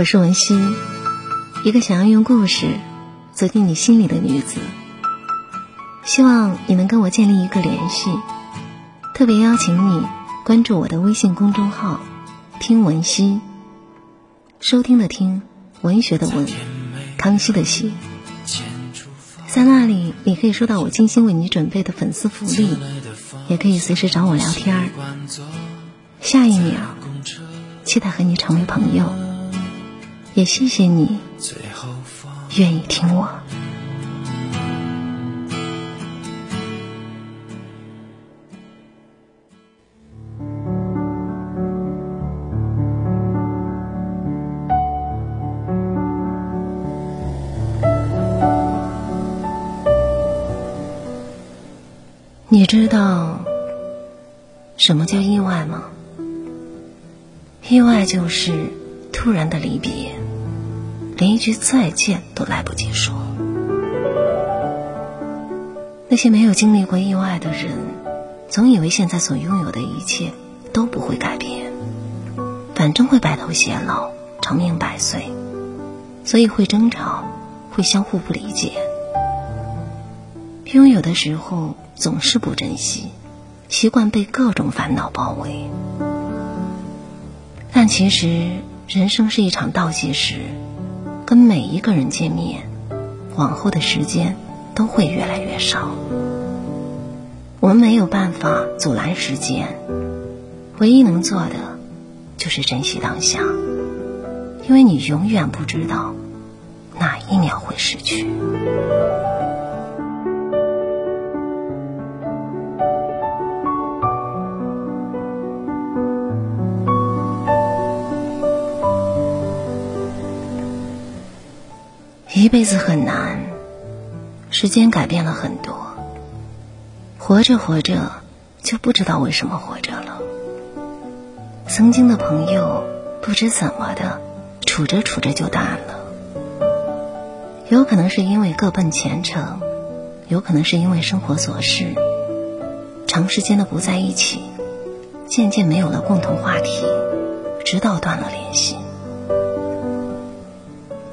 我是文熙，一个想要用故事走进你心里的女子。希望你能跟我建立一个联系，特别邀请你关注我的微信公众号“听文熙”，收听的听，文学的文，康熙的熙。在那里，你可以收到我精心为你准备的粉丝福利，也可以随时找我聊天儿。下一秒，期待和你成为朋友，也谢谢你愿意听我。你知道什么叫意外吗？意外就是突然的离别，连一句再见都来不及说。那些没有经历过意外的人，总以为现在所拥有的一切都不会改变，反正会白头偕老、长命百岁，所以会争吵，会相互不理解。拥有的时候总是不珍惜，习惯被各种烦恼包围。但其实人生是一场倒计时，跟每一个人见面，往后的时间都会越来越少。我们没有办法阻拦时间，唯一能做的就是珍惜当下，因为你永远不知道哪一秒会失去。辈子很难，时间改变了很多。活着活着，就不知道为什么活着了。曾经的朋友，不知怎么的，处着处着就淡了。有可能是因为各奔前程，有可能是因为生活琐事，长时间的不在一起，渐渐没有了共同话题，直到断了联系。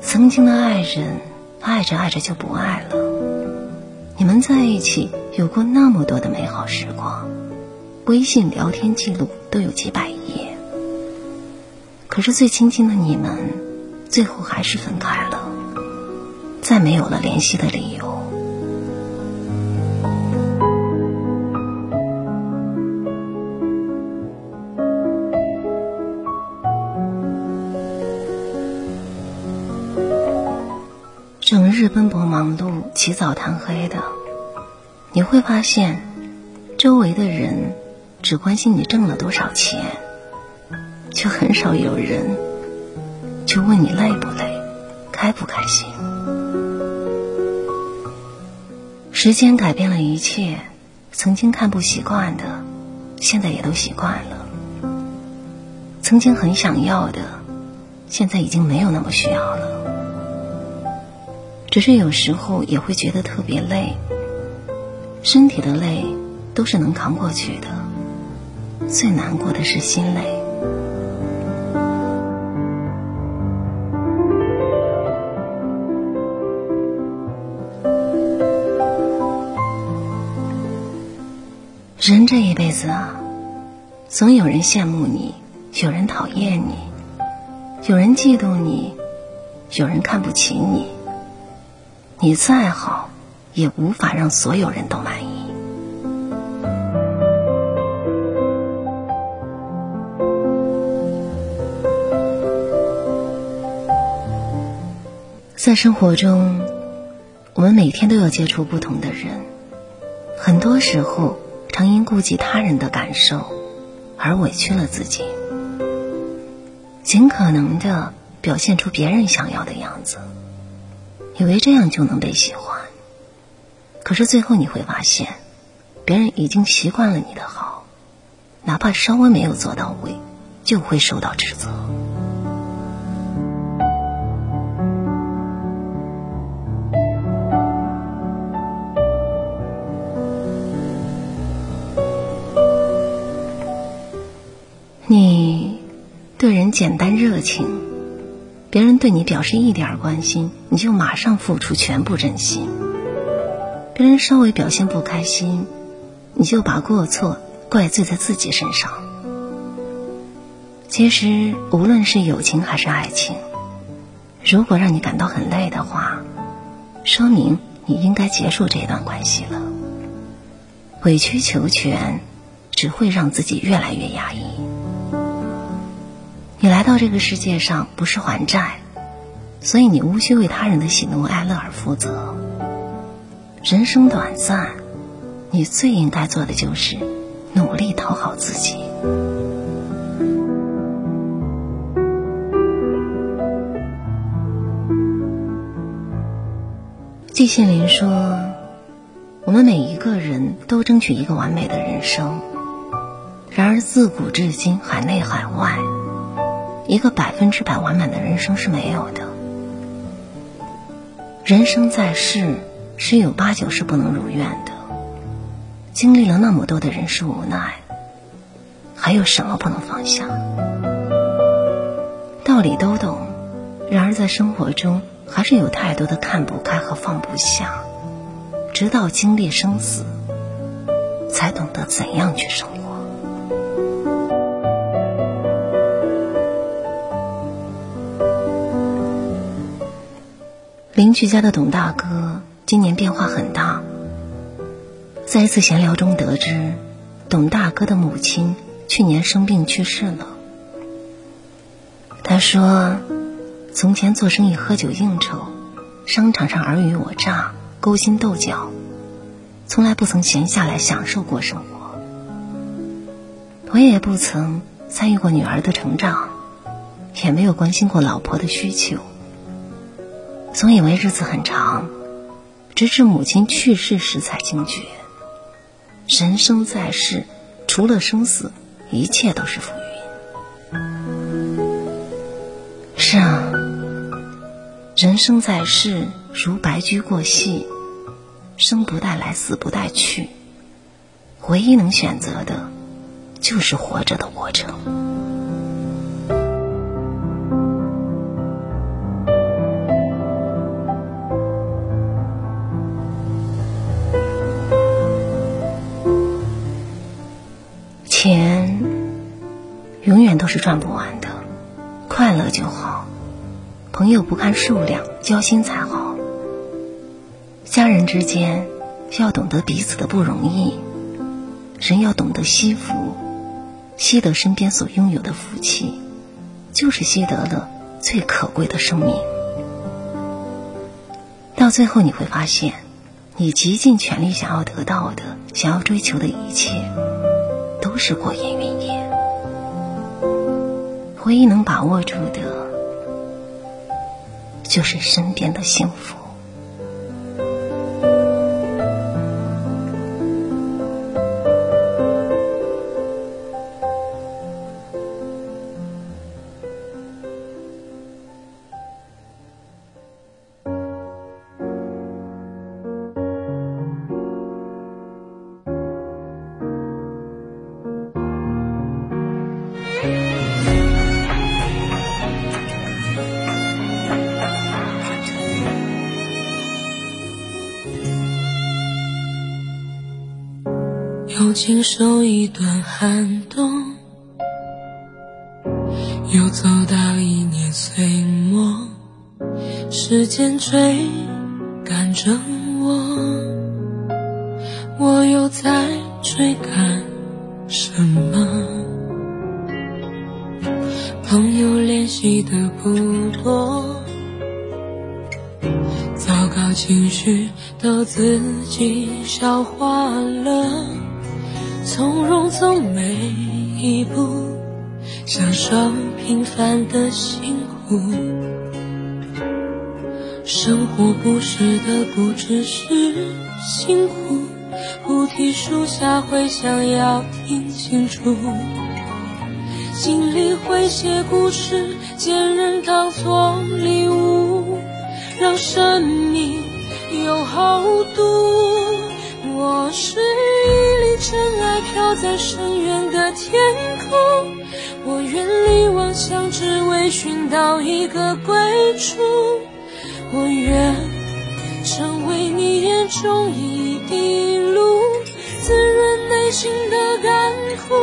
曾经的爱人，爱着爱着就不爱了。你们在一起有过那么多的美好时光，微信聊天记录都有几百页。可是最亲近的你们，最后还是分开了，再没有了联系的理由。起早贪黑的，你会发现，周围的人只关心你挣了多少钱，却很少有人去问你累不累，开不开心。时间改变了一切，曾经看不习惯的，现在也都习惯了；曾经很想要的，现在已经没有那么需要了。只是有时候也会觉得特别累，身体的累都是能扛过去的，最难过的是心累。人这一辈子啊，总有人羡慕你，有人讨厌你，有人嫉妒你，有人看不起你。你再好，也无法让所有人都满意。在生活中，我们每天都要接触不同的人，很多时候常因顾及他人的感受而委屈了自己，尽可能的表现出别人想要的样子。以为这样就能被喜欢，可是最后你会发现，别人已经习惯了你的好，哪怕稍微没有做到位，就会受到指责。你对人简单热情，别人对你表示一点关心，你就马上付出全部真心；别人稍微表现不开心，你就把过错怪罪在自己身上。其实，无论是友情还是爱情，如果让你感到很累的话，说明你应该结束这段关系了。委曲求全，只会让自己越来越压抑。你来到这个世界上不是还债，所以你无需为他人的喜怒哀乐而负责。人生短暂，你最应该做的就是努力讨好自己。季羡林说：“我们每一个人都争取一个完美的人生，然而自古至今，海内海外。”一个百分之百完满的人生是没有的。人生在世，十有八九是不能如愿的。经历了那么多的人事无奈，还有什么不能放下？道理都懂，然而在生活中，还是有太多的看不开和放不下。直到经历生死，才懂得怎样去生活。邻居家的董大哥今年变化很大。在一次闲聊中得知，董大哥的母亲去年生病去世了。他说，从前做生意喝酒应酬，商场上尔虞我诈、勾心斗角，从来不曾闲下来享受过生活。我也不曾参与过女儿的成长，也没有关心过老婆的需求。总以为日子很长，直至母亲去世时才惊觉：人生在世，除了生死，一切都是浮云。是啊，人生在世如白驹过隙，生不带来，死不带去，唯一能选择的，就是活着的过程。永远都是赚不完的，快乐就好。朋友不看数量，交心才好。家人之间要懂得彼此的不容易，人要懂得惜福，惜得身边所拥有的福气，就是惜得了最可贵的生命。到最后你会发现，你极尽全力想要得到的、想要追求的一切。都是过眼云烟，唯一能把握住的，就是身边的幸福。经受一段寒冬，又走到一年岁末，时间追赶着我，我又在追赶什么？朋友联系的不多，糟糕情绪都自己消化了。从容走每一步，享受平凡的幸福。生活不是的不只是辛苦，菩提树下会想要听清楚。经历会写故事，见人当作礼物，让生命有厚度。我是一粒。尘埃飘在深渊的天空，我愿力妄想，只为寻到一个归处。我愿成为你眼中一滴露，滋润内心的干枯。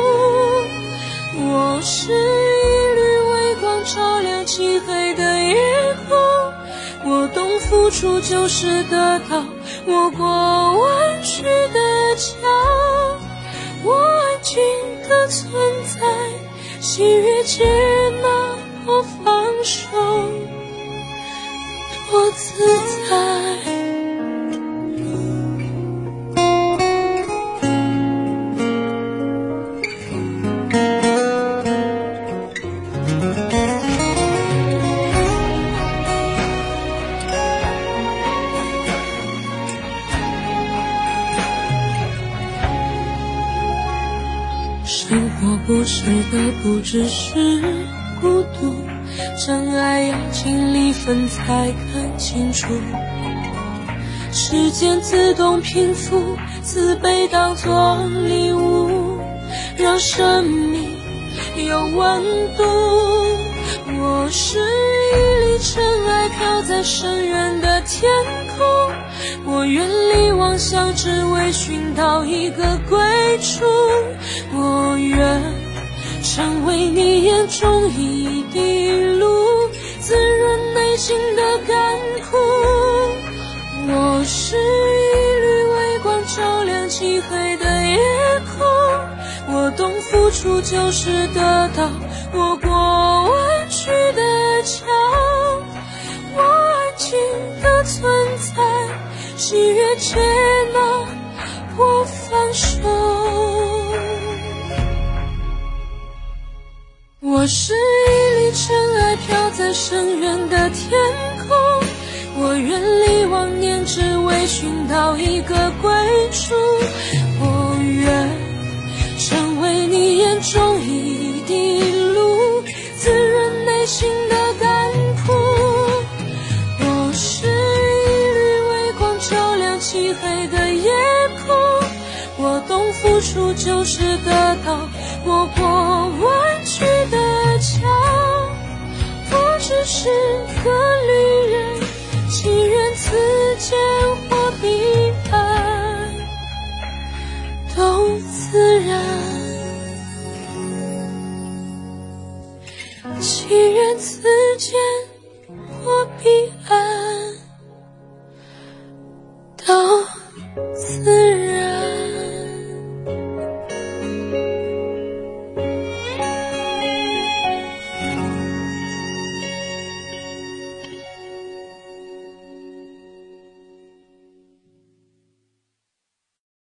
我是一缕微光，照亮漆黑的夜空。我懂，付出就是得到。我过弯曲的桥，我安静的存在，喜悦接纳我放手，多自在。只是孤独，真爱要经历分才看清楚。时间自动平复，慈悲当作礼物，让生命有温度。我是一粒尘埃，飘在深渊的天空。我远离妄想，只为寻到一个归处。我愿成为你眼中一滴露，滋润内心的干枯。我是一缕微光，照亮漆黑的夜空。我懂，付出就是得到。我过弯曲的桥，我安静的存在。喜悦接纳，我我是一粒尘埃，飘在深渊的天空。我远离妄念，只为寻到一个归处。我愿成为你眼中一滴露，滋润内心的干枯。我是一缕微光，照亮漆黑的夜空。我懂。付出就是得到，我过弯曲的桥，我只是个旅人，情愿此间或彼岸都自然，情愿此间或彼岸都自然。